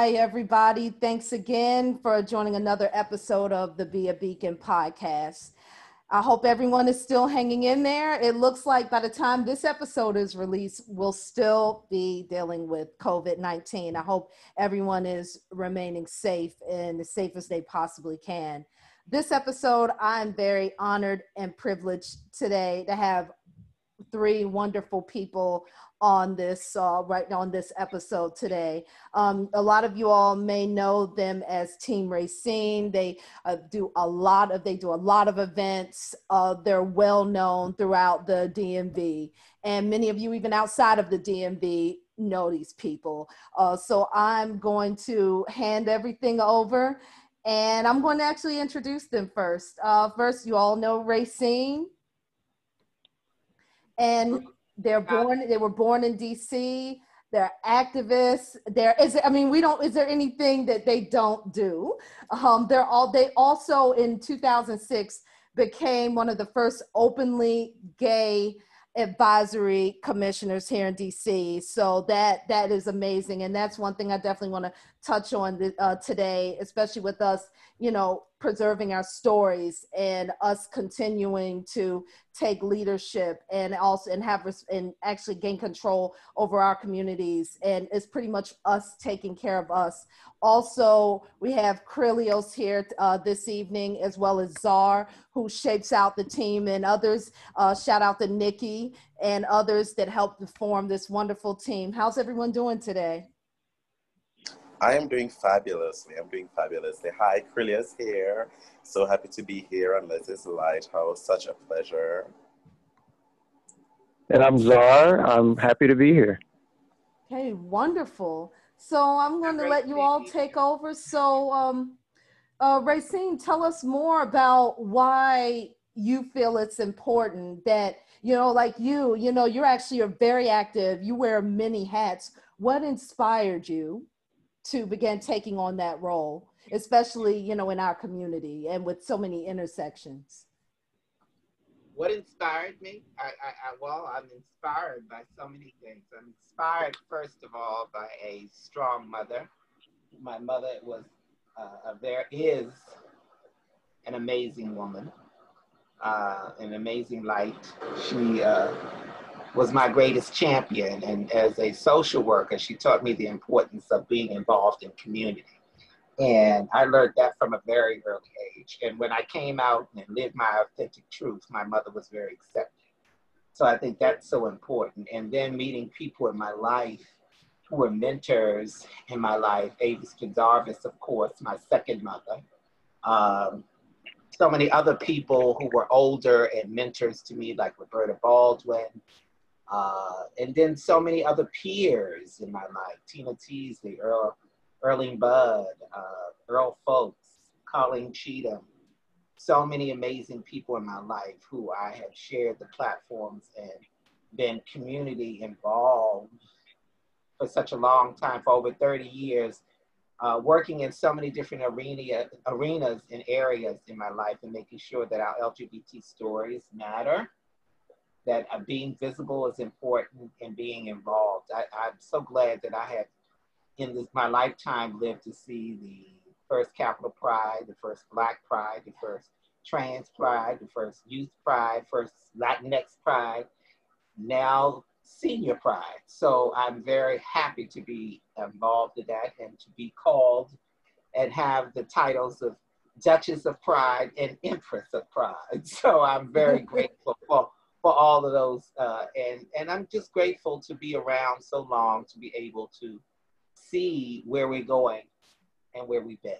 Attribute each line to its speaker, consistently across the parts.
Speaker 1: Hi, everybody. Thanks again for joining another episode of the Be a Beacon podcast. I hope everyone is still hanging in there. It looks like by the time this episode is released, we'll still be dealing with COVID 19. I hope everyone is remaining safe and as safe as they possibly can. This episode, I'm very honored and privileged today to have three wonderful people on this uh, right now on this episode today. Um, a lot of you all may know them as Team Rayceen. They uh, do a lot of they do a lot of events. Uh, they're well known throughout the DMV, and many of you even outside of the DMV know these people. Uh, so I'm going to hand everything over. And I'm going to actually introduce them first. Uh, first, you all know Rayceen and they're born. They were born in D.C. They're activists. There is. I mean, we don't. Is there anything that they don't do? Um, they're all. They also in 2006 became one of the first openly gay advisory commissioners here in DC. So that that is amazing, and that's one thing I definitely want to touch on uh, today, especially with us, you know, preserving our stories and us continuing to take leadership and also and have and actually gain control over our communities. And it's pretty much us taking care of us. Also we have Krilios here uh, this evening as well as czar who shapes out the team and others. Uh, shout out to nikki and others that helped to form this wonderful team. How's everyone doing today
Speaker 2: I am doing fabulously. I'm doing fabulously. Hi, Krilios here. So happy to be here on Leslie's Lighthouse. Such a pleasure.
Speaker 3: And I'm Czar. I'm happy to be here.
Speaker 1: Okay, wonderful. So I'm going to let you all take over. So, um, uh, Rayceen, tell us more about why you feel it's important that, you know, like you, you know, you're actually you're very active. You wear many hats. What inspired you to begin taking on that role, especially, you know, in our community and with so many intersections?
Speaker 4: What inspired me? I, I, I, well, I'm inspired by so many things. I'm inspired, first of all, by a strong mother. My mother was uh, a, there is an amazing woman, uh, an amazing light. She uh, was my greatest champion. And as a social worker, she taught me the importance of being involved in community. And I learned that from a very early age. And when I came out and lived my authentic truth, my mother was very accepting. So I think that's so important. And then meeting people in my life who were mentors in my life, Avis Pendarvis, of course, my second mother. Um, so many other people who were older and mentors to me, like Roberta Baldwin, uh, and then so many other peers in my life, Tina Teasley, Earl, Earlene Budd, uh, Earl Folks, Colleen Cheatham, so many amazing people in my life who I have shared the platforms and been community involved for such a long time, for over 30 years, uh, working in so many different arena, arenas and areas in my life and making sure that our LGBT stories matter that uh, being visible is important and being involved. I, am so glad that I have, in this, my lifetime, lived to see the first Capital Pride, the first Black Pride, the first Trans Pride, the first Youth Pride, first Latinx Pride, now Senior Pride. So I'm very happy to be involved in that and to be called and have the titles of Duchess of Pride and Empress of Pride. So I'm very grateful for for all of those. Uh, and, and I'm just grateful to be around so long to be able to see where we're going and where we've been.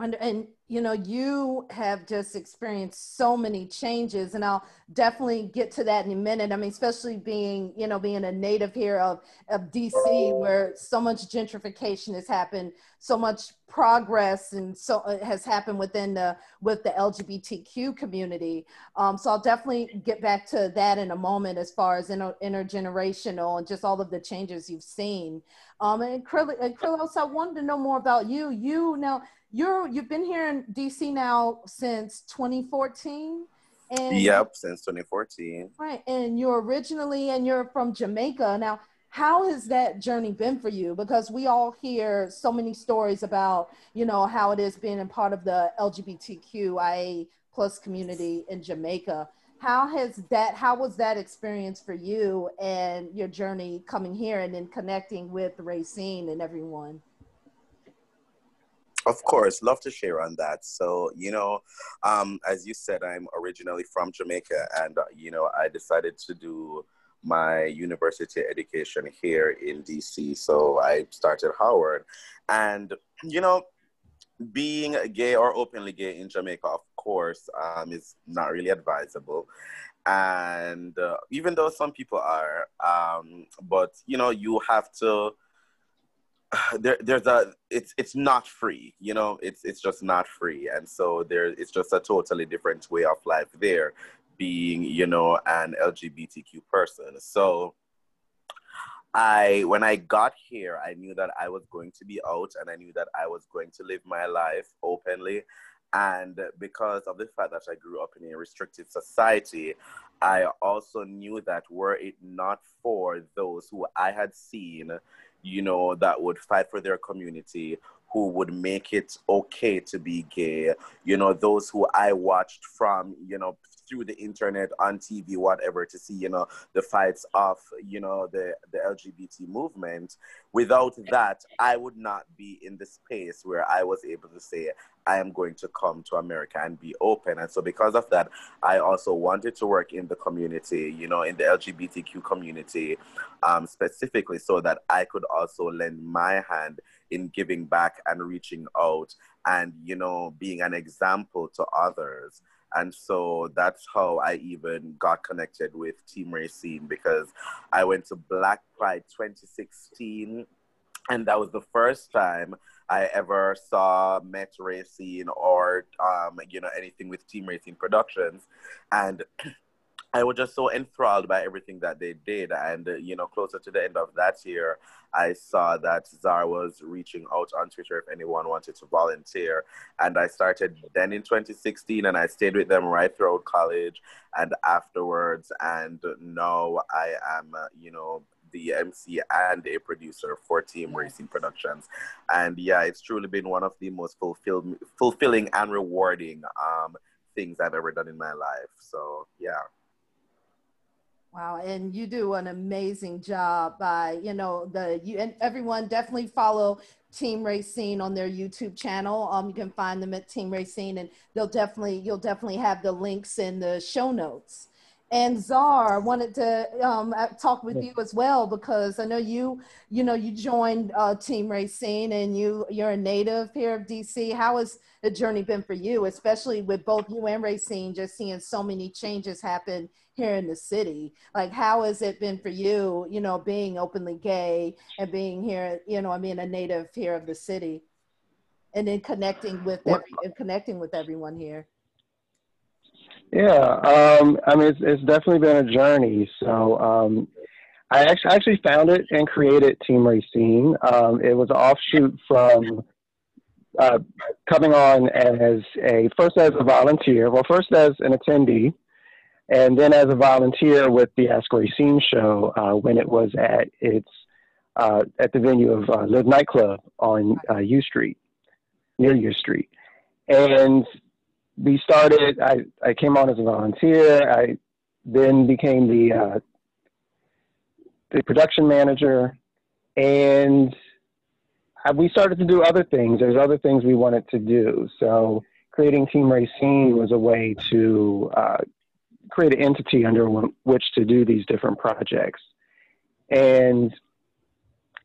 Speaker 1: And, and you know, you have just experienced so many changes, and I'll definitely get to that in a minute. I mean, especially being, you know, being a native here of, of DC, where so much gentrification has happened, so much progress and so uh, has happened within the with the LGBTQ community. Um, so I'll definitely get back to that in a moment, as far as inter- intergenerational and just all of the changes you've seen. Um, and Krilios, I wanted to know more about you. You now you're you've been here in DC now since 2014.
Speaker 2: And, yep, since 2014.
Speaker 1: Right, and you're originally and you're from Jamaica. Now, how has that journey been for you because we all hear so many stories about you know how it is being a part of the lgbtqia plus community in jamaica how has that how was that experience for you and your journey coming here and then connecting with rayceen and everyone
Speaker 2: of course love to share on that so you know um, as you said i'm originally from jamaica and uh, you know i decided to do my university education here in dc so i started howard and you know being gay or openly gay in Jamaica, of course, um, is not really advisable. And uh, even though some people are, um, but you know, you have to. There, there's a. It's it's not free. You know, it's it's just not free, and so there. It's just a totally different way of life there, being you know an LGBTQ person. So I when I got here, I knew that I was going to be out and I knew that I was going to live my life openly. And because of the fact that I grew up in a restricted society, I also knew that were it not for those who I had seen, you know, that would fight for their community, who would make it okay to be gay, you know, those who I watched from, you know, through the internet, on TV, whatever, to see, you know, the fights of, you know, the, the LGBT movement. Without that, I would not be in the space where I was able to say, I am going to come to America and be open. And so, because of that, I also wanted to work in the community, you know, in the LGBTQ community um, specifically, so that I could also lend my hand in giving back and reaching out and, you know, being an example to others. And so that's how I even got connected with Team Rayceen because I went to Black Pride 2016. And that was the first time I ever saw Met Rayceen or, um, you know, anything with Team Racine Productions. And I was just so enthralled by everything that they did. And, uh, you know, closer to the end of that year, I saw that Zara was reaching out on Twitter if anyone wanted to volunteer. And I started then in 2016 and I stayed with them right throughout college and afterwards. And now I am, uh, you know, the MC and a producer for Team Rayceen Productions. And yeah, it's truly been one of the most fulfill- fulfilling and rewarding um, things I've ever done in my life. So yeah.
Speaker 1: Wow, and you do an amazing job by, you know, the you and everyone definitely follow Team Rayceen on their YouTube channel. Um, you can find them at Team Rayceen, and they'll definitely you'll definitely have the links in the show notes. And Czar wanted to um, uh, talk with you as well because I know you, you know, you joined uh, Team Rayceen and you you're a native here of DC. How has the journey been for you, especially with both you and Rayceen, just seeing so many changes happen here in the city? Like how has it been for you you know being openly gay and being here you know i mean a native here of the city and then connecting with every, and connecting with everyone here
Speaker 3: yeah um, i mean it's, it's, definitely been a journey so um, I actually, actually found it and created Team Rayceen. Um, it was an offshoot from uh, coming on as a first as a volunteer, well, first as an attendee, and then as a volunteer with the Ask Rayceen show uh, when it was at its uh, at the venue of uh, Live Nightclub on uh, U Street, near U Street, and we started. I I came on as a volunteer. I then became the uh, the production manager, and we started to do other things. There's other things we wanted to do. So creating Team Rayceen was a way to uh, create an entity under which to do these different projects. And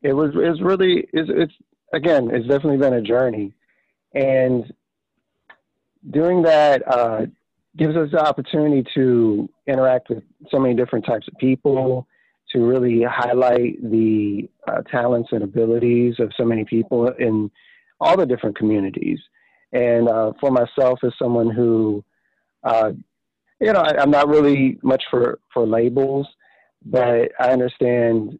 Speaker 3: it was it's really it's, it's again it's definitely been a journey, and doing that uh, gives us the opportunity to interact with so many different types of people, to really highlight the uh, talents and abilities of so many people in all the different communities. And uh, for myself, as someone who uh, you know, I, am not really much for, for labels, but I understand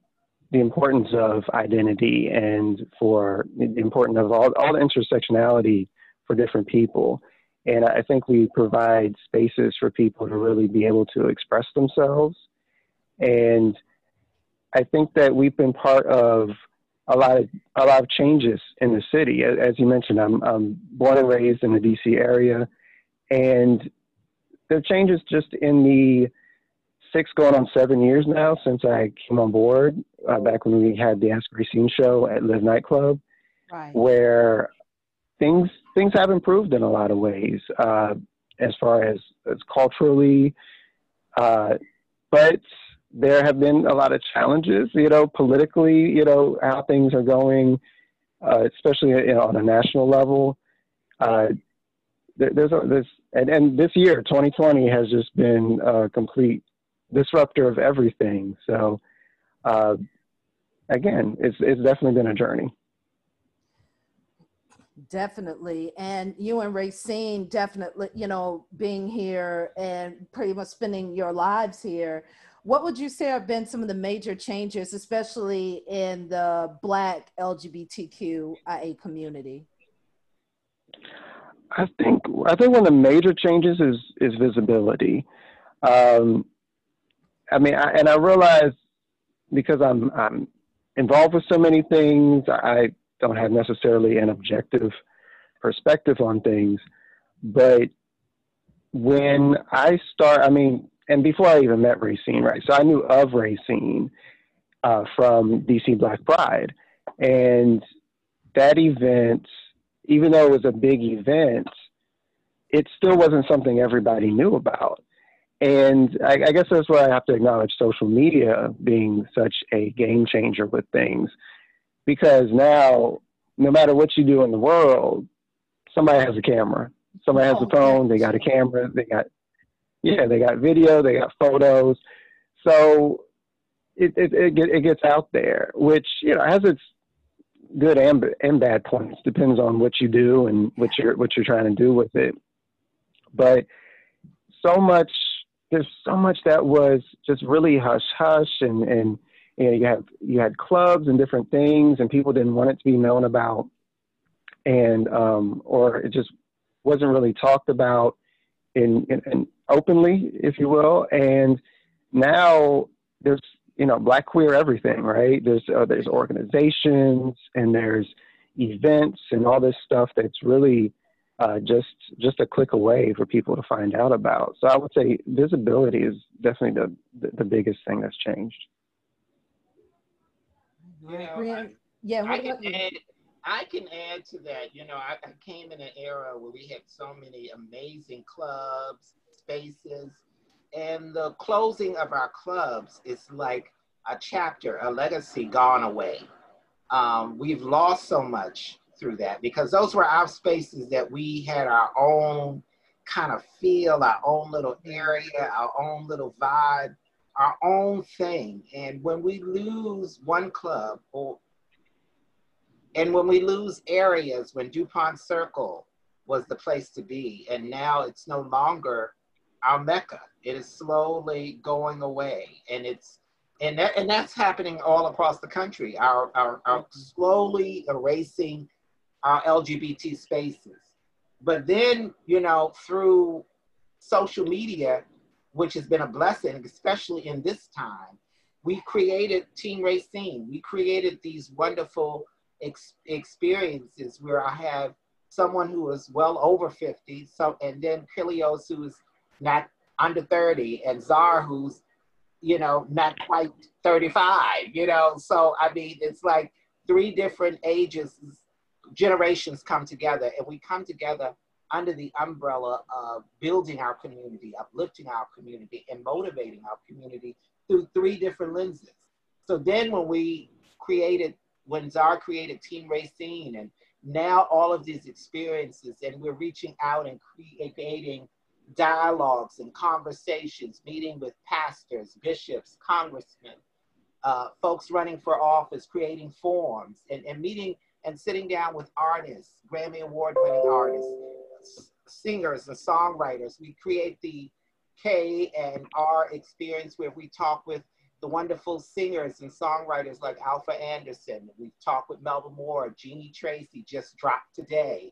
Speaker 3: the importance of identity and for the importance of all, all the intersectionality for different people. And I think we provide spaces for people to really be able to express themselves. And I think that we've been part of a lot of a lot of changes in the city. As you mentioned, I'm, I'm born and raised in the DC area, and the changes just in the six going on seven years now since I came on board. Uh, back when we had the Ask Rayceen show at Live nightclub, right. where things things have improved in a lot of ways uh, as far as as culturally, uh, but there have been a lot of challenges, you know, politically, you know, how things are going, uh, especially you know, on a national level. Uh, there's a, this, and, and this year, 2020, has just been a complete disruptor of everything. So, uh, again, it's it's definitely been a journey.
Speaker 1: Definitely. And you and Rayceen definitely, you know, being here and pretty much spending your lives here what would you say have been some of the major changes, especially in the Black LGBTQIA community?
Speaker 3: I think I think one of the major changes is is visibility. Um, I mean, I, and I realize because I'm I'm involved with so many things, I don't have necessarily an objective perspective on things. But when I start, I mean, and before I even met Rayceen, right? So I knew of Rayceen uh, from DC Black Pride, and that event, even though it was a big event, it still wasn't something everybody knew about. And I, I guess that's where I have to acknowledge social media being such a game changer with things, because now, no matter what you do in the world, somebody has a camera, somebody has a oh, phone, they got a camera, they got yeah, they got video, they got photos. So it, it, it, it gets out there, which, you know, has its good and, and bad points. Depends on what you do and what you're, what you're trying to do with it. But so much, there's so much that was just really hush hush and, and, know, you have, you had clubs and different things and people didn't want it to be known about. And, um, or it just wasn't really talked about in, in, in openly, if you will. And now there's you know black queer everything, right? There's uh, there's organizations and there's events and all this stuff that's really uh, just just a click away for people to find out about. So I would say visibility is definitely the, the biggest thing that's changed.
Speaker 4: You know, I, yeah, I can, add, I can add to that. You know, I, I came in an era where we had so many amazing clubs spaces. And the closing of our clubs is like a chapter, a legacy gone away. Um, we've lost so much through that because those were our spaces that we had our own kind of feel, our own little area, our own little vibe, our own thing. And when we lose one club or and when we lose areas, when Dupont Circle was the place to be, and now it's no longer our mecca. It is slowly going away, and it's and that and that's happening all across the country. Our our, our mm-hmm. slowly erasing our LGBT spaces. But then you know through social media, which has been a blessing, especially in this time, we created Team Rayceen. We created these wonderful ex- experiences where I have someone who is well over 50, so and then Kilios who is not under 30, and Czar, who's, you know, not quite 35, you know? So, I mean, it's like three different ages, generations come together, and we come together under the umbrella of building our community, uplifting our community, and motivating our community through three different lenses. So then when we created, when Czar created Team Rayceen, and now all of these experiences, and we're reaching out and creating dialogues and conversations, meeting with pastors, bishops, congressmen, uh, folks running for office, creating forums, and, and meeting and sitting down with artists, Grammy Award winning artists, singers, and songwriters. We create the K and R experience where we talk with the wonderful singers and songwriters like Alfa Anderson. We've talked with Melba Moore, Jeanie Tracy just dropped today.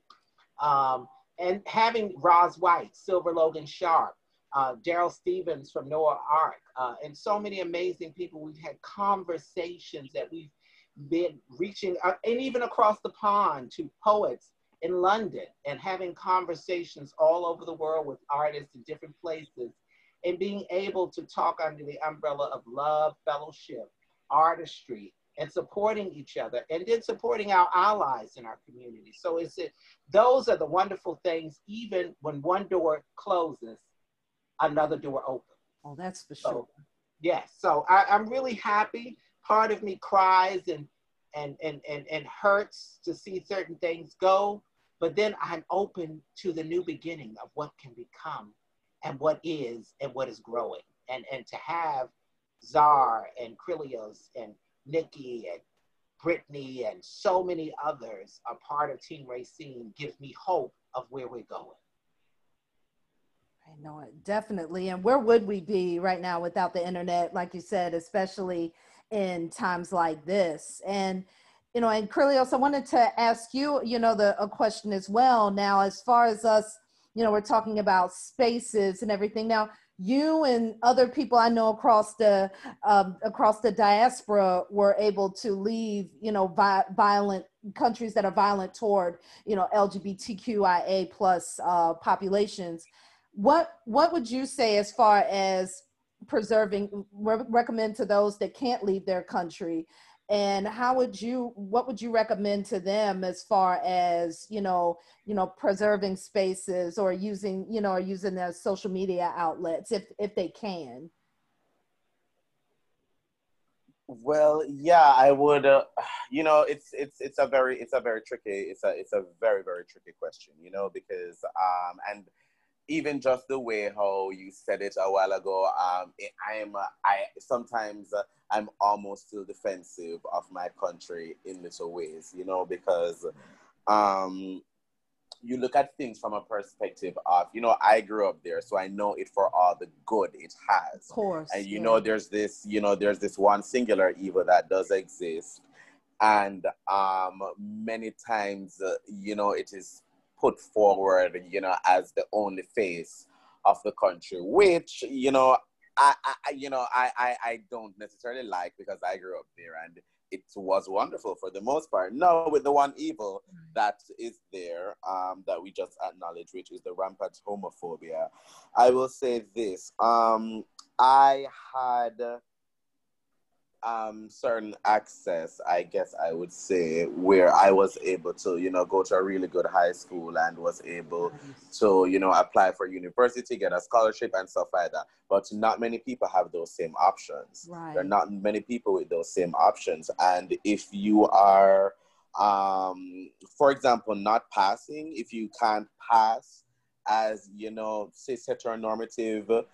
Speaker 4: Um, and having Roz White, Silver Logan Sharp, uh, Daryl Stevens from Noah Ark, uh, and so many amazing people. We've had conversations that we've been reaching, uh, and even across the pond to poets in London and having conversations all over the world with artists in different places and being able to talk under the umbrella of love, fellowship, artistry, and supporting each other and then supporting our allies in our community. So it's it, those are the wonderful things, even when one door closes, another door opens.
Speaker 1: Oh, that's for sure.
Speaker 4: So, yes. So I, I'm really happy. Part of me cries and and and and, and hurts to see certain things go, but then I'm open to the new beginning of what can become and what is and what is growing. And and to have Czar and Krillios and Nikki and Brittany and so many others are part of Team Rayceen gives me hope of where we're going.
Speaker 1: I know it definitely. And where would we be right now without the internet, like you said, especially in times like this? And you know, and Krillios, I wanted to ask you, you know, the a question as well. Now, as far as us, you know, we're talking about spaces and everything. Now, you and other people I know across the um, across the diaspora were able to leave, you know, vi- violent countries that are violent toward, you know, LGBTQIA plus uh, populations. What what would you say as far as preserving re- recommend to those that can't leave their country and how would you what would you recommend to them as far as you know you know preserving spaces or using you know or using their social media outlets if if they can?
Speaker 2: Well yeah i would uh, you know it's it's it's a very it's a very tricky it's a it's a very very tricky question you know because um and even just the way how you said it a while ago, um, I'm I sometimes uh, I'm almost still defensive of my country in little ways, you know, because um, you look at things from a perspective of, you know, I grew up there, so I know it for all the good it has.
Speaker 1: Of course.
Speaker 2: And you yeah. know, there's this, you know, there's this one singular evil that does exist, and um, many times, uh, you know, it is put forward, you know, as the only face of the country, which, you know, I, I you know, I, I, I don't necessarily like because I grew up there and it was wonderful for the most part. No, with the one evil that is there um, that we just acknowledge, which is the rampant homophobia. I will say this: um, I had um, certain access, I guess I would say, where I was able to, you know, go to a really good high school and was able to, you know, apply for university, get a scholarship and stuff like that. But not many people have those same options.
Speaker 1: Right.
Speaker 2: There are not many people with those same options. And if you are, um, for example, not passing, if you can't pass as, you know, cis heteronormative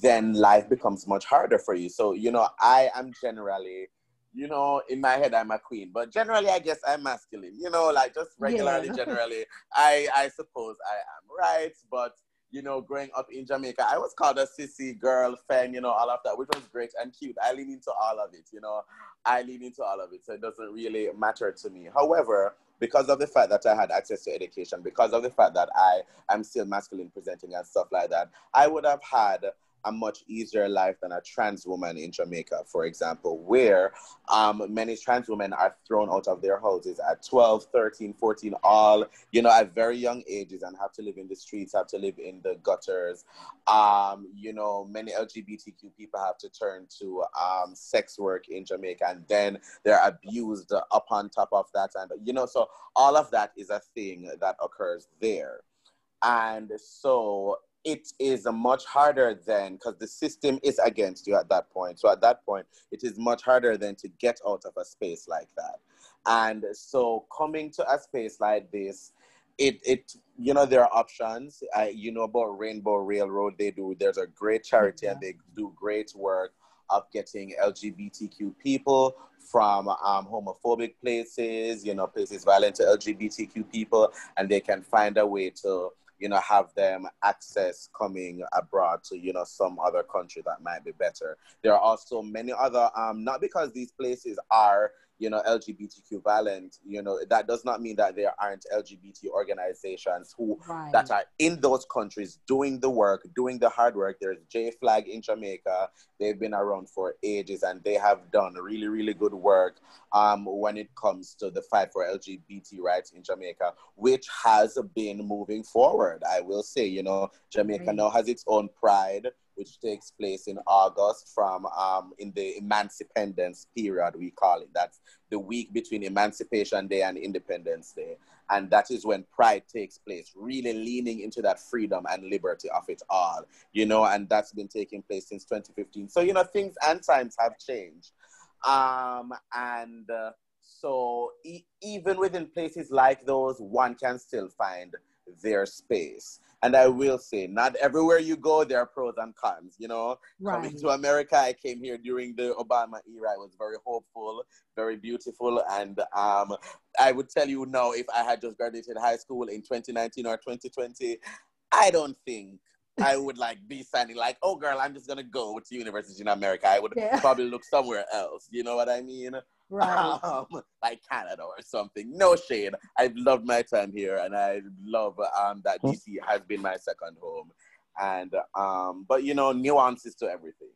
Speaker 2: then life becomes much harder for you. So, you know, I am generally, you know, in my head, I'm a queen, but generally, I guess I'm masculine, you know, like just regularly, yeah. generally, I, I suppose I am right. But, you know, growing up in Jamaica, I was called a sissy girl, fan, you know, all of that, which was great and cute. I lean into all of it, you know, I lean into all of it. So it doesn't really matter to me. However, because of the fact that I had access to education, because of the fact that I am still masculine presenting and stuff like that, I would have had a much easier life than a trans woman in Jamaica, for example, where um, many trans women are thrown out of their houses at 12, 13, 14, all, you know, at very young ages and have to live in the streets, have to live in the gutters. Um, you know, many LGBTQ people have to turn to um, sex work in Jamaica and then they're abused upon top of that. And, you know, so all of that is a thing that occurs there. And so it is much harder then because the system is against you at that point. So at that point, it is much harder than to get out of a space like that. And so coming to a space like this, it it you know there are options. I you know about Rainbow Railroad. They do. There's a great charity and they do great work of getting LGBTQ people from um, homophobic places, you know, places violent to LGBTQ people, and they can find a way to you know, have them access coming abroad to, you know, some other country that might be better. There are also many other, um, not because these places are, you know, LGBTQ violent, you know, that does not mean that there aren't LGBT organizations who right. that are in those countries doing the work, doing the hard work. There's J Flag in Jamaica. They've been around for ages and they have done really, really good work um, when it comes to the fight for LGBT rights in Jamaica, which has been moving forward. I will say, you know, Jamaica right. now has its own pride which takes place in August from um, in the Emancipendence period, we call it. That's the week between Emancipation Day and Independence Day. And that is when pride takes place, really leaning into that freedom and liberty of it all, you know, and that's been taking place since 2015. So, you know, things and times have changed. Um, and uh, so e- even within places like those, one can still find their space. And I will say, not everywhere you go, there are pros and cons. You know, right. coming to America, I came here during the Obama era. I was very hopeful, very beautiful, and um, I would tell you now, if I had just graduated high school in 2019 or 2020, I don't think I would like be signing like, oh girl, I'm just gonna go to university in America. I would yeah. probably look somewhere else. You know what I mean?
Speaker 1: Right.
Speaker 2: Um, like Canada or something. No shade. I've loved my time here and I love um, that. DC has been my second home. And um, but you know, nuances to everything.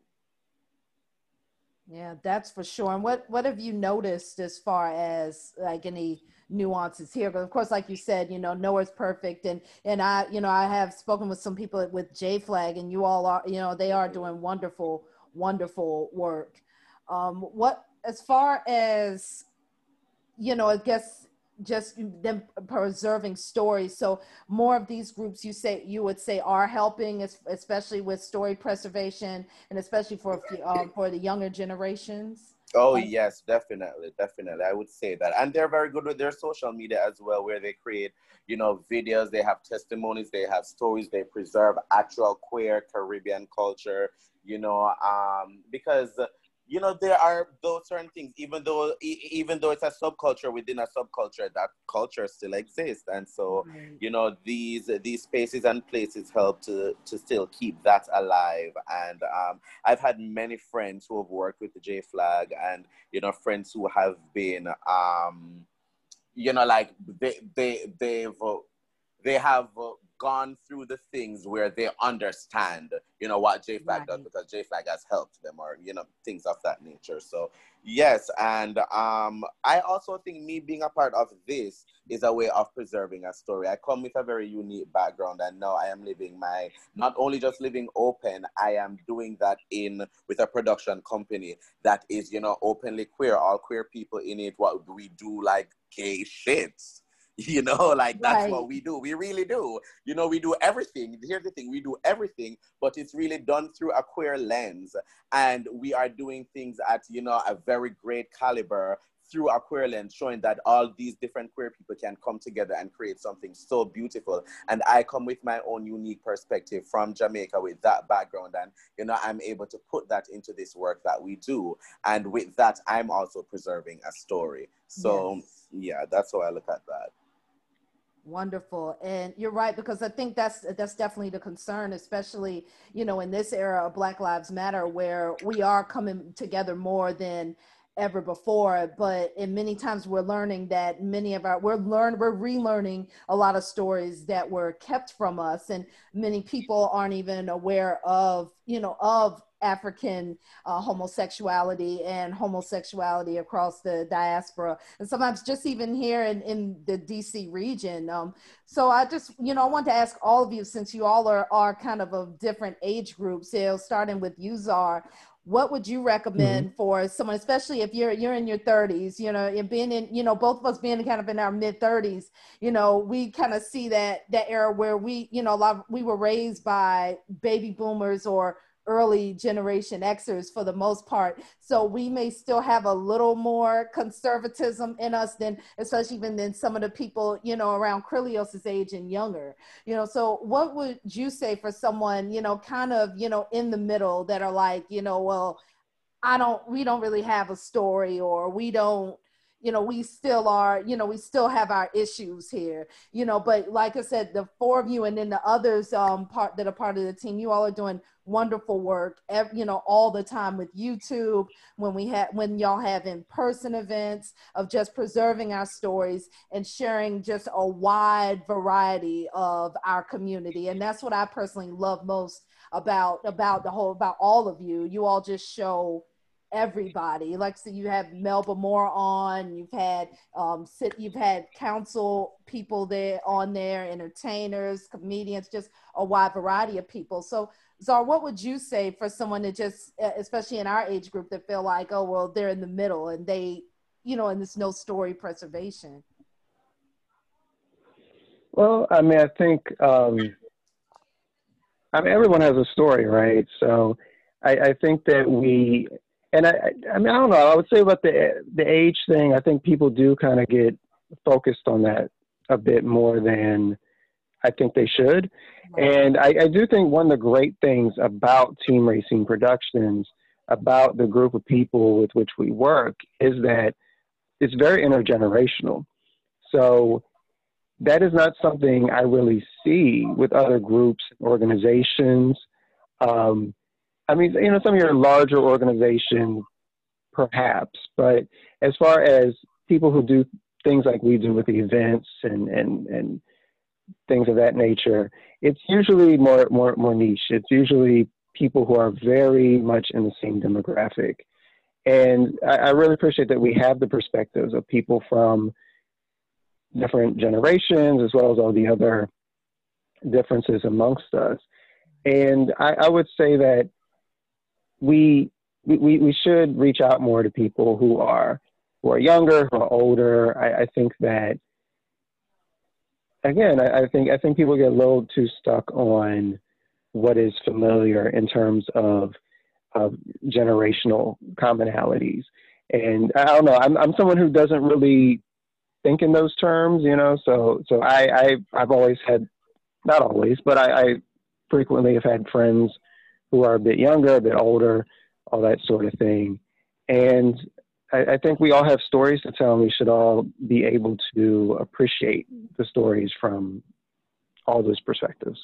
Speaker 1: Yeah, that's for sure. And what what have you noticed as far as like any nuances here? Because of course, like you said, you know, nowhere's perfect, and and I, you know, I have spoken with some people with J Flag, and you all are, you know, they are doing wonderful, wonderful work. Um, what as far as you know, I guess just them preserving stories. So more of these groups, you say you would say are helping, especially with story preservation, and especially for um, for the younger generations.
Speaker 2: Oh yes, definitely, definitely. I would say that, and they're very good with their social media as well, where they create, you know, videos. They have testimonies, they have stories, they preserve actual queer Caribbean culture. You know, um, because you know there are those certain things even though even though it's a subculture within a subculture that culture still exists and so right. you know these these spaces and places help to to still keep that alive and um, i've had many friends who have worked with the j flag and you know friends who have been um you know like they they they've they have gone through the things where they understand, you know, what J Flag right. does because J Flag has helped them or, you know, things of that nature. So, yes. And um, I also think me being a part of this is a way of preserving a story. I come with a very unique background and now I am living my, not only just living open, I am doing that in with a production company that is, you know, openly queer, all queer people in it. What we do like gay shits You know, like that's right. what we do. We really do. You know, we do everything. Here's the thing we do everything, but it's really done through a queer lens. And we are doing things at, you know, a very great caliber through our queer lens, showing that all these different queer people can come together and create something so beautiful. And I come with my own unique perspective from Jamaica with that background. And, you know, I'm able to put that into this work that we do. And with that, I'm also preserving a story. So, yes. yeah, that's how I look at that.
Speaker 1: Wonderful. And you're right, because I think that's that's definitely the concern, especially, you know, in this era of Black Lives Matter where we are coming together more than ever before but in many times we're learning that many of our we're learn we're relearning a lot of stories that were kept from us and many people aren't even aware of you know of African uh, homosexuality and homosexuality across the diaspora, and sometimes just even here in, in the DC region. Um, so I just, you know, I want to ask all of you, since you all are, are kind of of different age groups, you know, starting with you, Czar, what would you recommend mm-hmm. for someone, especially if you're you're in your 30s, you know, and being in, you know, both of us being kind of in our mid 30s, you know, we kind of see that that era where we, you know, a lot of, we were raised by baby boomers or early generation Xers for the most part. So we may still have a little more conservatism in us than, especially even than some of the people, you know, around Krilios's age and younger. You know, so what would you say for someone, you know, kind of, you know, in the middle that are like, you know, well, I don't, we don't really have a story or we don't, you know we still are you know we still have our issues here you know but like i said the four of you and then the others um part that are part of the team you all are doing wonderful work every, you know all the time with youtube when we have when y'all have in-person events of just preserving our stories and sharing just a wide variety of our community and that's what i personally love most about about the whole about all of you. You all just show everybody. Like so you have Melba Moore on, you've had um sit you've had council people there on there, entertainers, comedians, just a wide variety of people. So Czar, what would you say for someone to just especially in our age group that feel like, oh well, they're in the middle and they, you know, and there's no story preservation?
Speaker 3: Well, I mean, I think um I mean everyone has a story, right? So I, I think that we and I, I mean, I don't know. I would say about the the age thing. I think people do kind of get focused on that a bit more than I think they should. And I, I do think one of the great things about Team Rayceen Productions, about the group of people with which we work, is that it's very intergenerational. So that is not something I really see with other groups, and organizations. Um, I mean, you know, some of your larger organizations, perhaps, but as far as people who do things like we do with the events and and and things of that nature, it's usually more more more niche. It's usually people who are very much in the same demographic, and I, I really appreciate that we have the perspectives of people from different generations as well as all the other differences amongst us. And I, I would say that we, we, we should reach out more to people who are, who are younger, who are older. I, I think that, again, I, I think, I think people get a little too stuck on what is familiar in terms of, of generational commonalities. And I don't know, I'm, I'm someone who doesn't really think in those terms, you know, so, so I, I, I've always had, not always, but I, I frequently have had friends who are a bit younger, a bit older, all that sort of thing. And I, I think we all have stories to tell, and we should all be able to appreciate the stories from all those perspectives.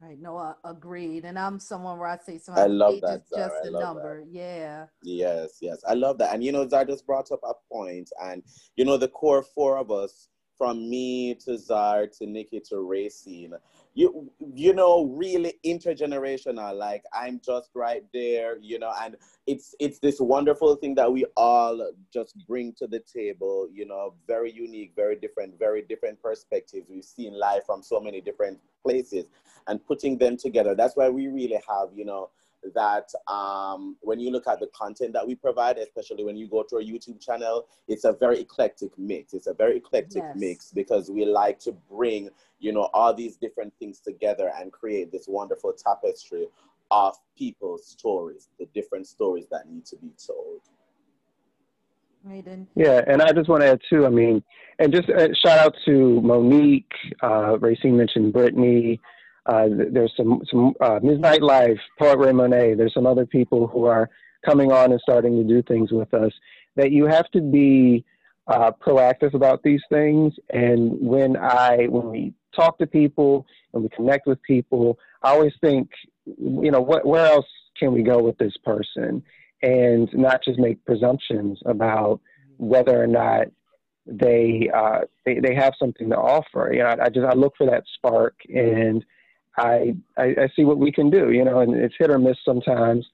Speaker 1: Right. No, uh, agreed. And I'm someone where I say something.
Speaker 2: I love that.
Speaker 1: Just a number. That. Yeah.
Speaker 2: Yes. Yes. I love that. And you know, Czar just brought up a point, and you know, the core four of us, from me to Czar to Nikki to Rayceen, you you know really intergenerational. Like i'm just right there you know and it's it's this wonderful thing that we all just bring to the table you know very unique very different very different perspectives we've seen life from so many different places and putting them together. That's why we really have you know that um, when you look at the content that we provide, especially when you go to our YouTube channel, it's a very eclectic mix. It's a very eclectic yes. mix because we like to bring, you know, all these different things together and create this wonderful tapestry of people's stories, the different stories that need to be told.
Speaker 3: Yeah, and I just want to add too. I mean, and just uh, shout out to Monique. Uh, Rayceen mentioned Brittany. Uh, there's some some uh, Midnight Life, Poet Ray Monet. There's some other people who are coming on and starting to do things with us. That you have to be uh, proactive about these things. And when I when we talk to people and we connect with people, I always think, you know, what where else can we go with this person, and not just make presumptions about whether or not they uh, they, they have something to offer. You know, I, I just I look for that spark and I, I, I see what we can do, you know, and it's hit or miss sometimes,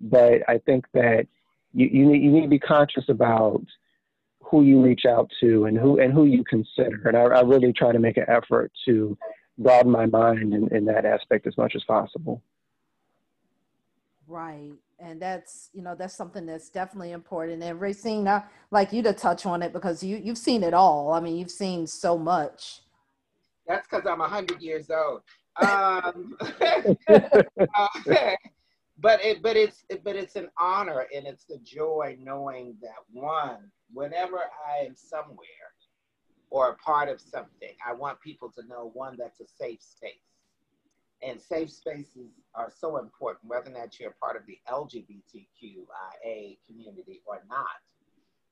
Speaker 3: but I think that you, you need, you need to be conscious about who you reach out to and who, and who you consider. And I, I really try to make an effort to broaden my mind in, in that aspect as much as possible.
Speaker 1: Right. And that's, you know, that's something that's definitely important. And Rayceen, I like you to touch on it because you, you've seen it all. I mean, you've seen so much.
Speaker 4: That's because I'm 100 years old. Um, uh, but it, but it's, but it's an honor and it's the joy knowing that one, whenever I am somewhere or a part of something, I want people to know one that's a safe space. And safe spaces are so important, whether or not you're part of the LGBTQIA community or not.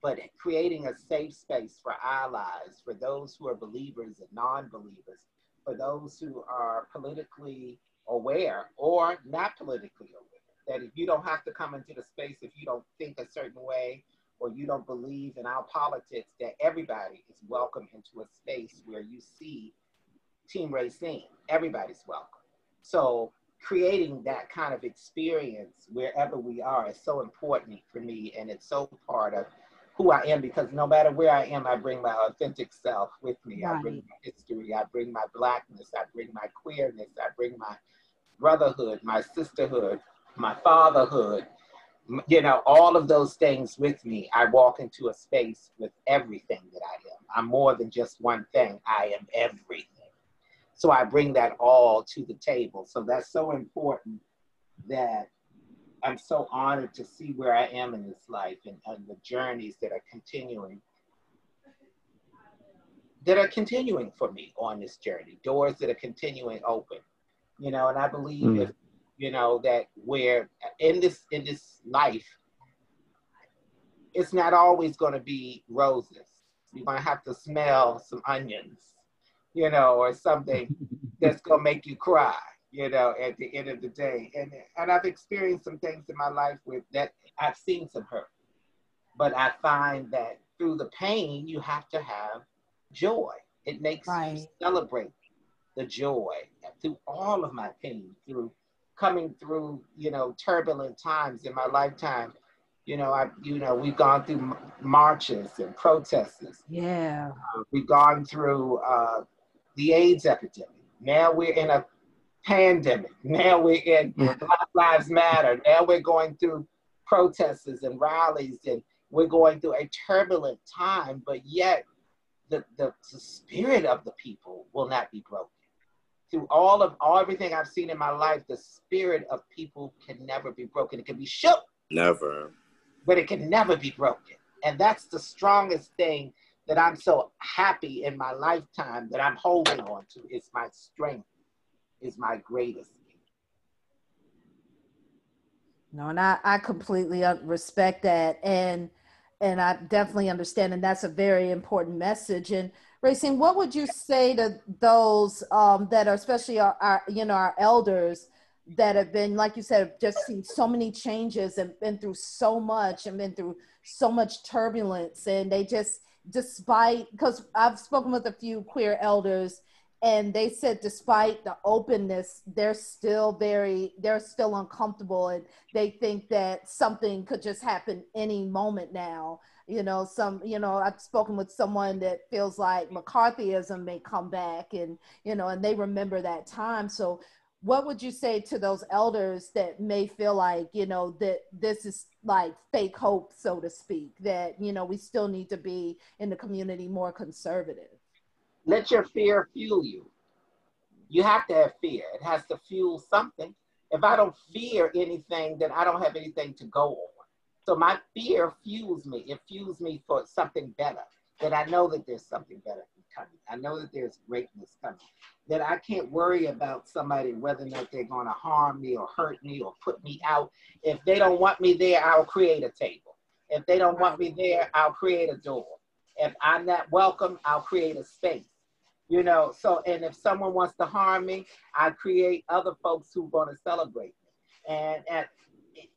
Speaker 4: but creating a safe space for allies, for those who are believers and non-believers, for those who are politically aware or not politically aware. That if you don't have to come into the space if you don't think a certain way or you don't believe in our politics, that everybody is welcome into a space where you see Team Rayceen. Everybody's welcome. So creating that kind of experience wherever we are is so important for me and it's so part of who I am because no matter where I am, I bring my authentic self with me. Right. I bring my history, I bring my blackness, I bring my queerness, I bring my brotherhood, my sisterhood, my fatherhood, you know, all of those things with me. I walk into a space with everything that I am. I'm more than just one thing, I am everything. So I bring that all to the table. So that's so important that I'm so honored to see where I am in this life and, and the journeys that are continuing that are continuing for me on this journey, doors that are continuing open. You know, and I believe mm. if, you know, that where in this in this life, it's not always gonna be roses. You're gonna have to smell some onions, you know, or something that's gonna make you cry you know, at the end of the day. And and I've experienced some things in my life with that I've seen some hurt. But I find that through the pain, you have to have joy. It makes right. you celebrate the joy through all of my pain, through coming through, you know, turbulent times in my lifetime. You know, I, you know, we've gone through marches and protests.
Speaker 1: Yeah.
Speaker 4: Uh, we've gone through uh, the AIDS epidemic. Now we're in a pandemic. Now we're in Black Lives Matter. Now we're going through protests and rallies, and we're going through a turbulent time, but yet the, the, the spirit of the people will not be broken. Through all of all everything I've seen in my life, the spirit of people can never be broken. It can be shook.
Speaker 2: Never.
Speaker 4: But it can never be broken. And that's the strongest thing that I'm so happy in my lifetime that I'm holding on to. It's my strength is my greatest.
Speaker 1: No, and I, I completely respect that. And and I definitely understand, and that's a very important message. And Rayceen, what would you say to those um, that are, especially our, our, you know, our elders that have been, like you said, just seen so many changes and been through so much and been through so much turbulence, and they just, despite, because I've spoken with a few queer elders, and they said despite the openness they're still very they're still uncomfortable. And they think that something could just happen any moment now. You know some you know i've spoken with someone that feels like mccarthyism may come back and you know and they remember that time. So what would you say to those elders that may feel like you know that this is like fake hope so to speak that you know we still need to be in the community more conservative
Speaker 4: let your fear fuel you. You have to have fear. It has to fuel something. If I don't fear anything, then I don't have anything to go on. So my fear fuels me. It fuels me for something better. That I know that there's something better coming. I know that there's greatness coming. That I can't worry about somebody whether or not they're going to harm me or hurt me or put me out. If they don't want me there, I'll create a table. If they don't want me there, I'll create a door. If I'm not welcome, I'll create a space. You know, so and if someone wants to harm me, I create other folks who are going to celebrate me. And and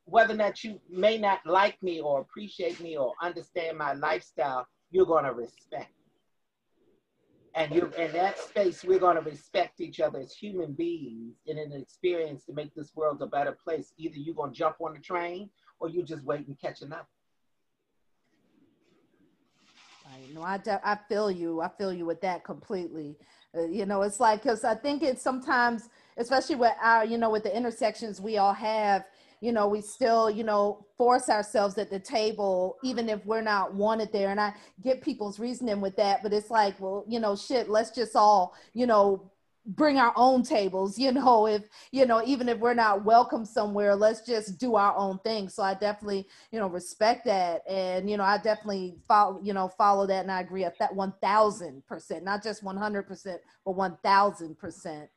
Speaker 4: whether or not you may not like me or appreciate me or understand my lifestyle, you're going to respect. And you in that space, we're going to respect each other as human beings in an experience to make this world a better place. Either you're going to jump on the train or you just wait and catch another.
Speaker 1: You know, I, I feel you. I feel you with that completely. Uh, you know, it's like, cause I think it's sometimes, especially with our, you know, with the intersections we all have, you know, we still, you know, force ourselves at the table, even if we're not wanted there. And I get people's reasoning with that, but it's like, well, you know, shit, let's just all, you know, bring our own tables you know if you know even if we're not welcome somewhere let's just do our own thing. So i definitely you know respect that. And you know i definitely follow you know follow that and i agree at that 1000% not just 100% but 1000%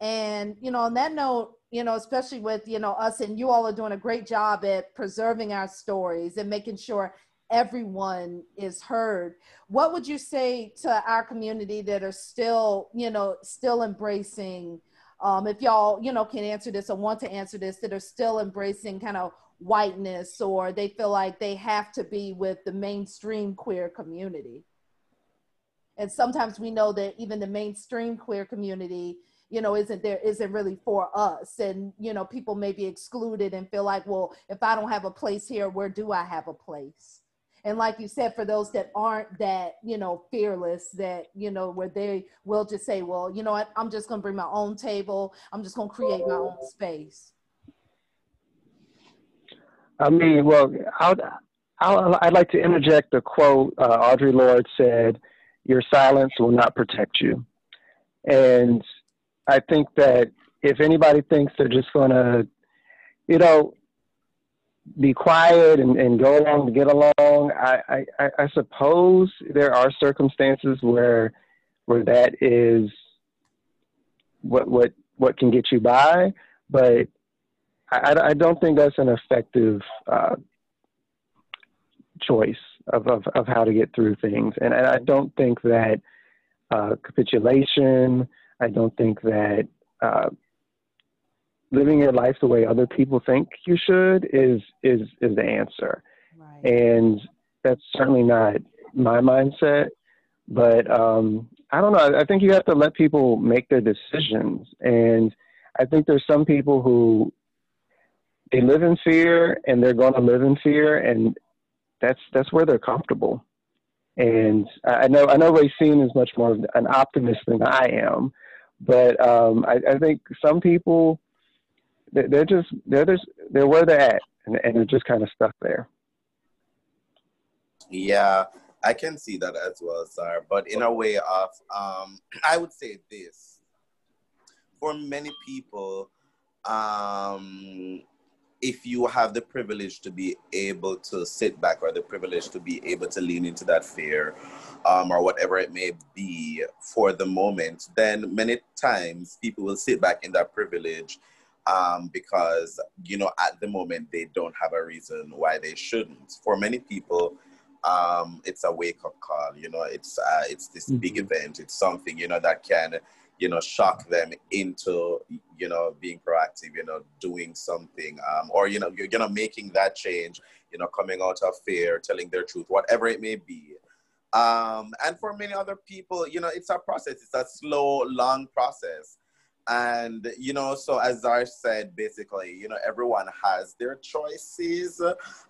Speaker 1: and you know on that note you know especially with you know us and you all are doing a great job at preserving our stories and making sure everyone is heard. What would you say to our community that are still, you know, still embracing? Um, if y'all, you know, can answer this or want to answer this, that are still embracing kind of whiteness or they feel like they have to be with the mainstream queer community. And sometimes we know that even the mainstream queer community, you know, isn't there, isn't really for us. And, you know, people may be excluded and feel like, well, if I don't have a place here, where do I have a place? And like you said, for those that aren't that, you know, fearless, that, you know, where they will just say, well, you know what, I'm just going to bring my own table. I'm just going to create my own space.
Speaker 3: I mean, well, I'll, I'll, I'd like to interject a quote uh, Audre Lorde said, Your silence will not protect you. And I think that if anybody thinks they're just going to, you know, be quiet and, and go along to get along, I, I, I suppose there are circumstances where where that is what what what can get you by, but I, I don't think that's an effective uh, choice of, of, of how to get through things. And, and I don't think that uh, capitulation, I don't think that uh, living your life the way other people think you should is, is, is the answer. Right. And that's certainly not my mindset. But um, I don't know. I think you have to let people make their decisions. And I think there's some people who they live in fear and they're going to live in fear and that's that's where they're comfortable and i know i know rayceen is much more an optimist than i am but um, I, I, think some people they're just they're just they're where they're at and, and they're just kind of stuck there.
Speaker 2: Yeah i can see that as well sir but in a way of um, i would say this. For many people um, if you have the privilege to be able to sit back or the privilege to be able to lean into that fear um, or whatever it may be for the moment, then many times people will sit back in that privilege um, because, you know, at the moment they don't have a reason why they shouldn't. For many people, um, it's a wake up call, you know, it's, uh, it's this mm-hmm. big event, it's something, you know, that can you know, shock them into, you know, being proactive, you know, doing something, um, or, you know, you're, you know, making that change, you know, coming out of fear, telling their truth, whatever it may be. Um, and for many other people, you know, it's a process. It's a slow, long process. And, you know, so as I said, basically, you know, everyone has their choices,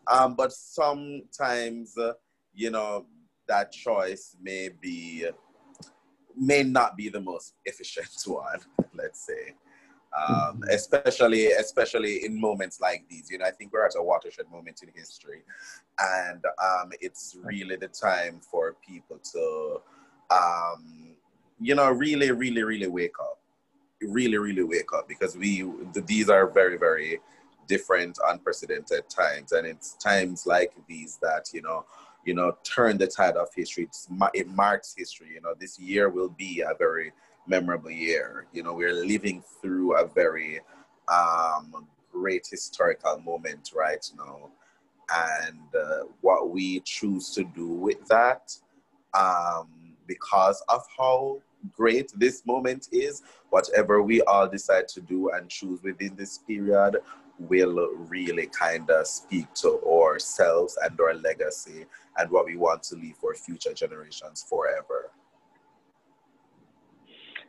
Speaker 2: um, but sometimes, uh, you know, that choice may be may not be the most efficient one, let's say. Um, mm-hmm. especially especially in moments like these. You know, I think we're at a watershed moment in history, and um, it's really the time for people to, um, you know, really, really, really wake up, really, really wake up because we these are very, very different, unprecedented times, and it's times like these that you know you know, turn the tide of history. It's, it marks history. You know, this year will be a very memorable year. You know, we're living through a very um, great historical moment right now. And uh, what we choose to do with that, um, because of how great this moment is, whatever we all decide to do and choose within this period will really kind of speak to ourselves and our legacy and what we want to leave for future generations forever.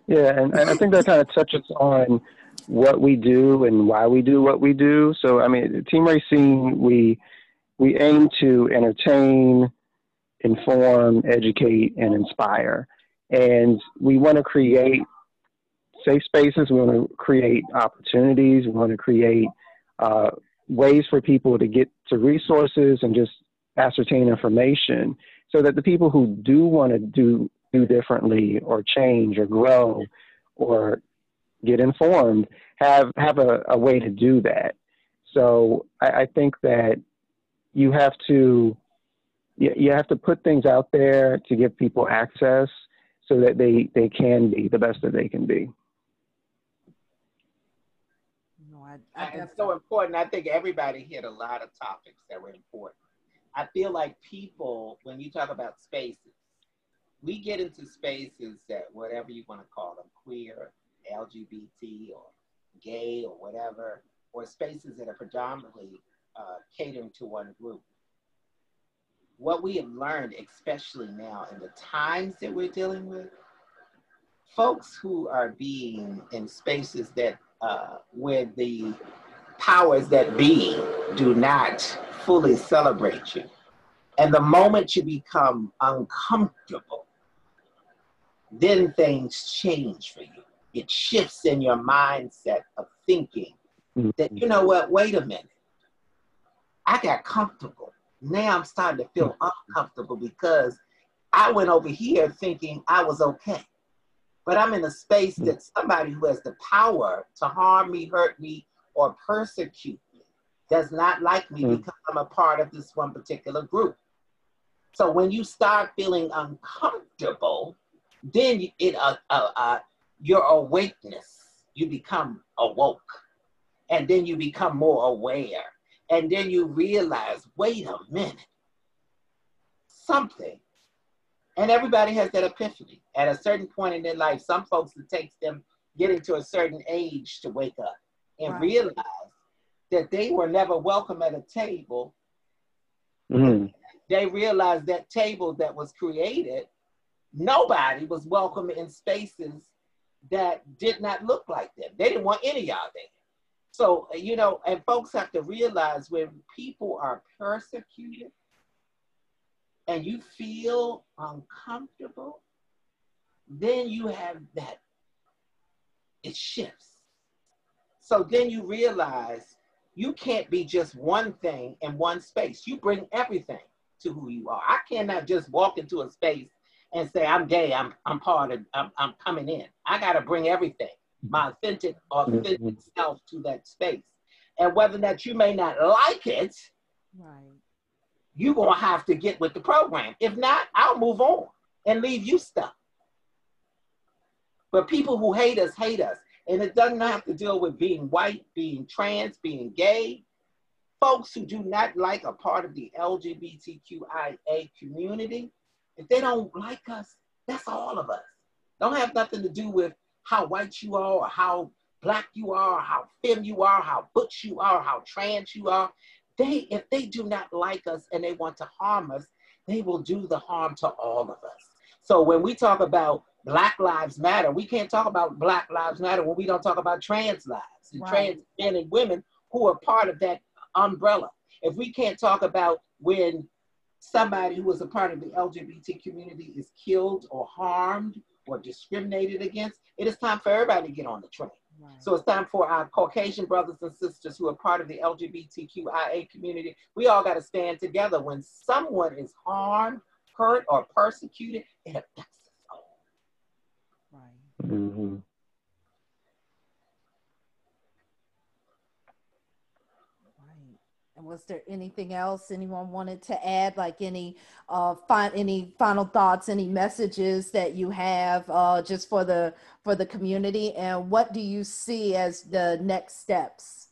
Speaker 3: Yeah, and, and I think that kind of touches on what we do and why we do what we do. So, I mean, Team Rayceen, we we aim to entertain, inform, educate, and inspire, and we want to create safe spaces. We want to create opportunities. We want to create uh, ways for people to get to resources and just ascertain information so that the people who do want to do do differently or change or grow or get informed have have a, a way to do that so I, I, think that you have to you, you have to put things out there to give people access so that they they can be the best that they can be
Speaker 4: I, I it's so important. I think everybody hit a lot of topics that were important. I feel like people, when you talk about spaces, we get into spaces that whatever you want to call them, queer, LGBT, or gay, or whatever, or spaces that are predominantly uh, catering to one group. What we have learned, especially now in the times that we're dealing with, folks who are being in spaces that uh, where the powers that be do not fully celebrate you. And the moment you become uncomfortable, then things change for you. It shifts in your mindset of thinking that, you know what, wait a minute. I got comfortable. Now I'm starting to feel uncomfortable because I went over here thinking I was okay. But I'm in a space that somebody who has the power to harm me, hurt me, or persecute me does not like me mm. because I'm a part of this one particular group. So when you start feeling uncomfortable, then it uh, uh, uh, your awakeness, you become awoke, and then you become more aware, and then you realize, wait a minute, something. And everybody has that epiphany. At a certain point in their life, some folks it takes them getting to a certain age to wake up and right. realize that they were never welcome at a table. Mm-hmm. They realized that table that was created, nobody was welcome in spaces that did not look like them. They didn't want any of y'all there. So, you know, and folks have to realize when people are persecuted and you feel uncomfortable, then you have that, it shifts so then you realize you can't be just one thing in one space. You bring everything to who you are. I cannot just walk into a space and say, I'm gay, I'm, I'm part of, I'm, I'm coming in. I got to bring everything, my authentic, authentic mm-hmm. self to that space. And whether that you may not like it, right. you're going to have to get with the program. If not, I'll move on and leave you stuck. But people who hate us, hate us. And it doesn't have to deal with being white, being trans, being gay. Folks who do not like a part of the LGBTQIA community, if they don't like us, that's all of us. Don't have nothing to do with how white you are or how black you are, or how femme you are, how butch you are, how trans you are. They, if they do not like us and they want to harm us, they will do the harm to all of us. So when we talk about Black Lives Matter. We can't talk about Black Lives Matter when we don't talk about trans lives and right. trans men and women who are part of that umbrella. If we can't talk about when somebody who is a part of the LGBT community is killed or harmed or discriminated against, it is time for everybody to get on the train. Right. So it's time for our Caucasian brothers and sisters who are part of the LGBTQIA community. We all got to stand together when someone is harmed, hurt, or persecuted. It affects Mm-hmm.
Speaker 1: And was there anything else anyone wanted to add, like any uh, any final thoughts, any messages that you have uh, just for the for the community, and what do you see as the next steps?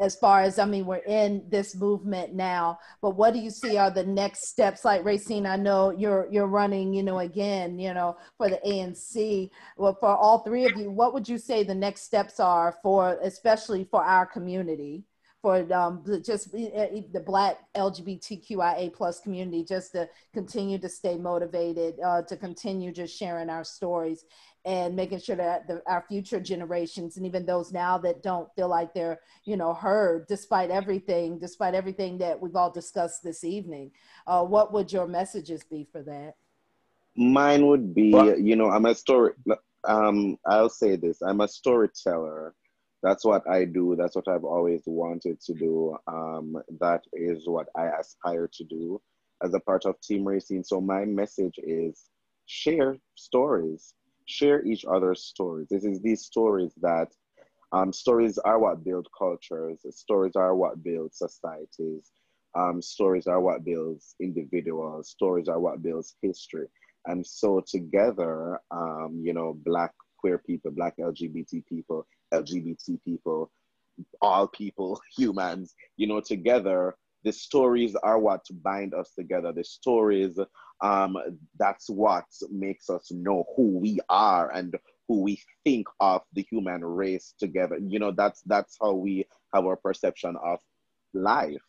Speaker 1: as far as I mean, we're in this movement now, but what do you see are the next steps? Like Rayceen, I know you're you're running, you know, again, you know, for the ANC. Well, for all three of you, what would you say the next steps are for, especially for our community? For um, just the Black LGBTQIA plus community, just to continue to stay motivated, uh, to continue just sharing our stories, and making sure that the, our future generations and even those now that don't feel like they're you know heard despite everything despite everything that we've all discussed this evening uh, what would your messages be for that?
Speaker 2: Mine would be you know i'm a story um, i'll say this i'm a storyteller that's what i do that's what i've always wanted to do um, that is what i aspire to do as a part of team rayceen so my message is share stories share each other's stories. This is these stories that um, stories are what build cultures. Stories are what build societies. Um, stories are what builds individuals. Stories are what builds history. And so together, um, you know, Black queer people, Black LGBT people, LGBT people, all people, humans, you know, together The stories are what bind us together. The stories, um, that's what makes us know who we are and who we think of the human race together. You know, that's that's how we have our perception of life.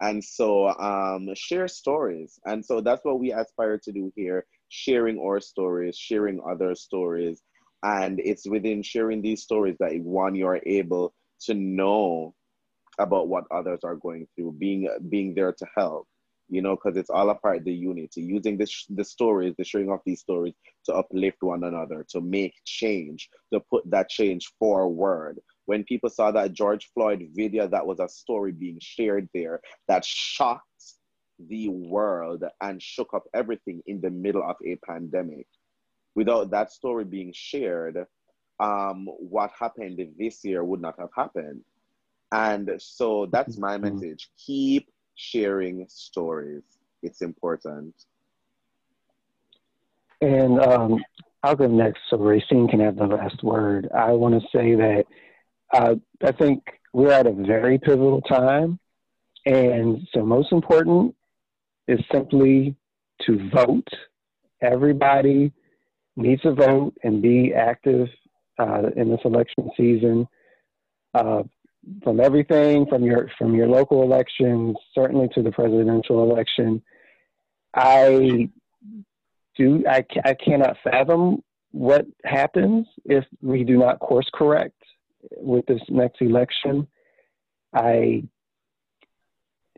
Speaker 2: And so um, share stories. And so that's what we aspire to do here, sharing our stories, sharing other stories. And it's within sharing these stories that one, you're able to know about what others are going through, being being there to help, you know, because it's all a part of the unity, using this the stories, the sharing of these stories to uplift one another, to make change, to put that change forward. When people saw that George Floyd video, that was a story being shared there that shocked the world and shook up everything in the middle of a pandemic. Without that story being shared, um, what happened this year would not have happened. And so that's my mm-hmm. message. Keep sharing stories. It's important.
Speaker 3: And um, I'll go next so Rayceen can have the last word. I want to say that uh, I think we're at a very pivotal time. And so, most important is simply to vote. Everybody needs to vote and be active uh, in this election season. Uh, from everything from your from your local elections, certainly to the presidential election, I do I, I cannot fathom what happens if we do not course correct with this next election. I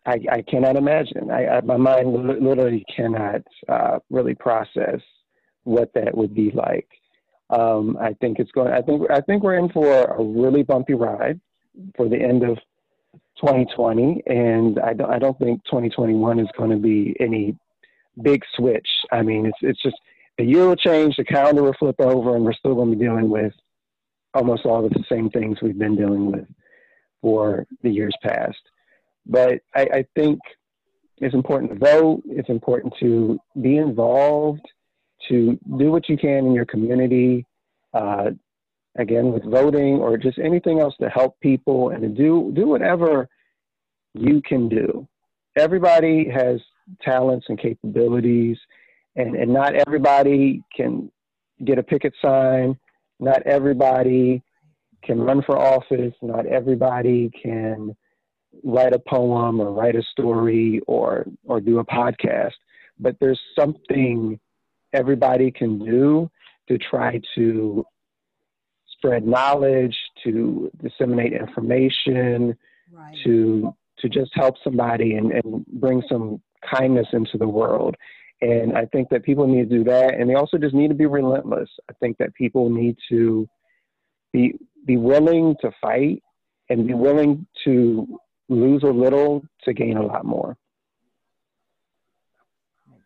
Speaker 3: I, I cannot imagine. I, I, my mind literally cannot uh, really process what that would be like. Um, I think it's going. I think I think we're in for a really bumpy ride for the end of 2020, and I don't I don't think 2021 is going to be any big switch. I mean, it's it's just the year will change, the calendar will flip over, and we're still going to be dealing with almost all of the same things we've been dealing with for the years past. But I, I think it's important to vote. It's important to be involved, to do what you can in your community. Uh, again, with voting or just anything else to help people and to do do whatever you can do. Everybody has talents and capabilities, and, and not everybody can get a picket sign. Not everybody can run for office. Not everybody can write a poem or write a story or or do a podcast. But there's something everybody can do to try to spread knowledge, to disseminate information, right. to to just help somebody and, and bring some kindness into the world. And I think that people need to do that. And they also just need to be relentless. I think that people need to be be willing to fight and be willing to lose a little to gain a lot more.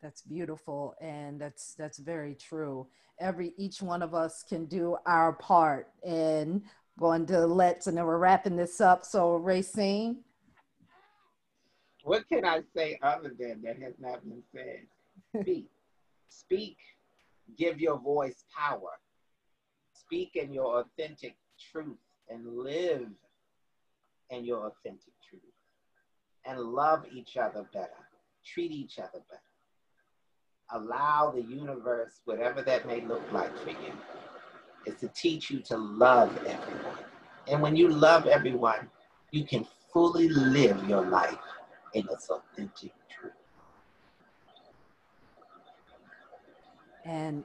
Speaker 1: That's beautiful, and that's that's very true. Every each one of us can do our part, and going to let's, and then we're wrapping this up. So, Rayceen,
Speaker 4: what can I say other than that has not been said? Speak, speak, give your voice power. Speak in your authentic truth and live in your authentic truth, and love each other better, treat each other better allow the universe, whatever that may look like for you, is to teach you to love everyone. And when you love everyone, you can fully live your life in its authentic truth.
Speaker 1: And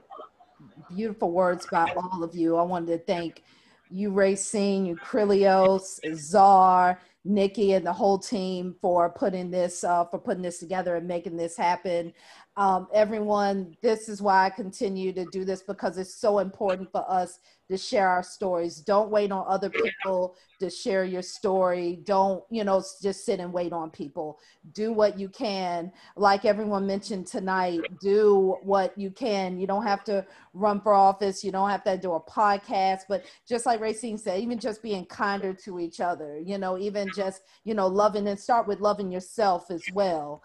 Speaker 1: beautiful words by all of you. I wanted to thank you, Rayceen, you, Krilios, Czar, Nikki, and the whole team for putting this uh, for putting this together and making this happen. Um, everyone, this is why I continue to do this because it's so important for us to share our stories. Don't wait on other people to share your story. Don't, you know, just sit and wait on people. Do what you can. Like everyone mentioned tonight, do what you can. You don't have to run for office. You don't have to do a podcast. But just like Rayceen said, even just being kinder to each other, you know, even just, you know, loving and start with loving yourself as well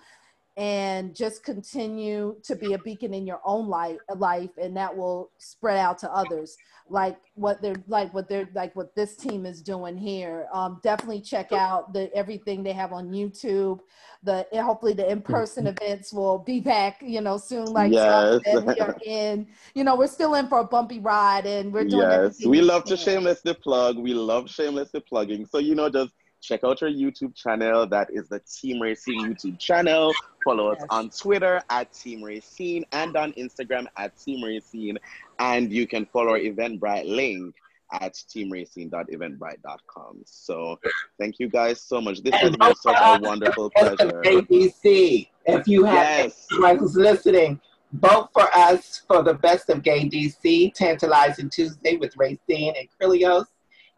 Speaker 1: and just continue to be a beacon in your own life life and that will spread out to others like what they're like what they're like what this team is doing here um, definitely check out the everything they have on youtube the hopefully the in-person events will be back you know soon like
Speaker 2: Yes.
Speaker 1: we are in you know we're still in for a bumpy ride and we're doing
Speaker 2: yes, we love to shamelessly plug. We love shamelessly plugging. So you know, just check out our YouTube channel. That is the Team Rayceen YouTube channel. Follow us on Twitter at Team Rayceen and on Instagram at Team Rayceen. And you can follow our Eventbrite link at teamrayceen.eventbrite.com. So thank you guys so much. This has been such a wonderful pleasure.
Speaker 4: ABC. If you have
Speaker 2: Yes.
Speaker 4: anyone who's listening, vote for us for the best of Gay DC, Tantalizing Tuesday with Rayceen and Krillios,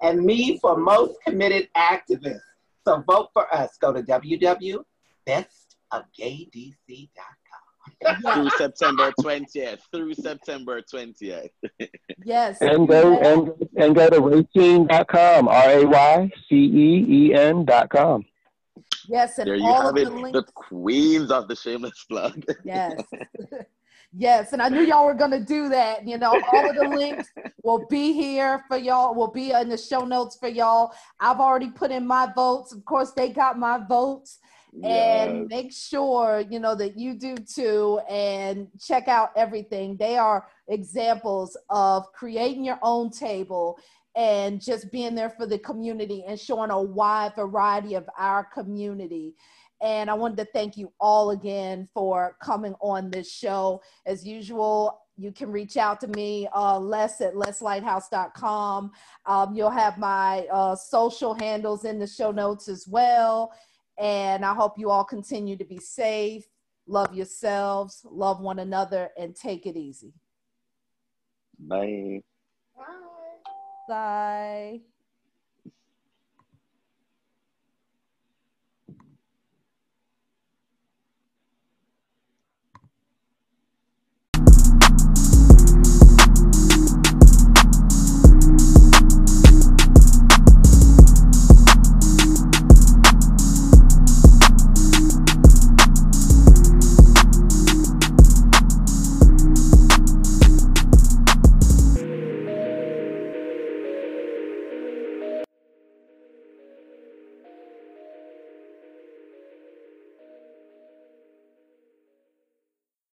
Speaker 4: and me for most committed activist. So vote for us. Go to www.bestofgaydc.com.
Speaker 2: Through September 20th. Through September 20th.
Speaker 1: yes
Speaker 3: And go and and go to rayceen.com, R A Y C E E N dot com.
Speaker 1: yes and
Speaker 2: There you
Speaker 1: all
Speaker 2: have
Speaker 1: of
Speaker 2: it.
Speaker 1: the links
Speaker 2: The queens of the shameless plug.
Speaker 1: Yes. yes. And I knew y'all were going to do that. You know, all of the links will be here for y'all, will be in the show notes for y'all. I've already put in my votes. Of course, they got my votes. And make sure, you know, that you do too. And check out everything. They are examples of creating your own table and just being there for the community and showing a wide variety of our community. And I wanted to thank you all again for coming on this show. As usual, you can reach out to me, uh, Les at leslighthouse.com. Um, you'll have my uh, social handles in the show notes as well. And I hope you all continue to be safe, love yourselves, love one another, and take it easy. Bye.
Speaker 2: Bye.
Speaker 1: Bye.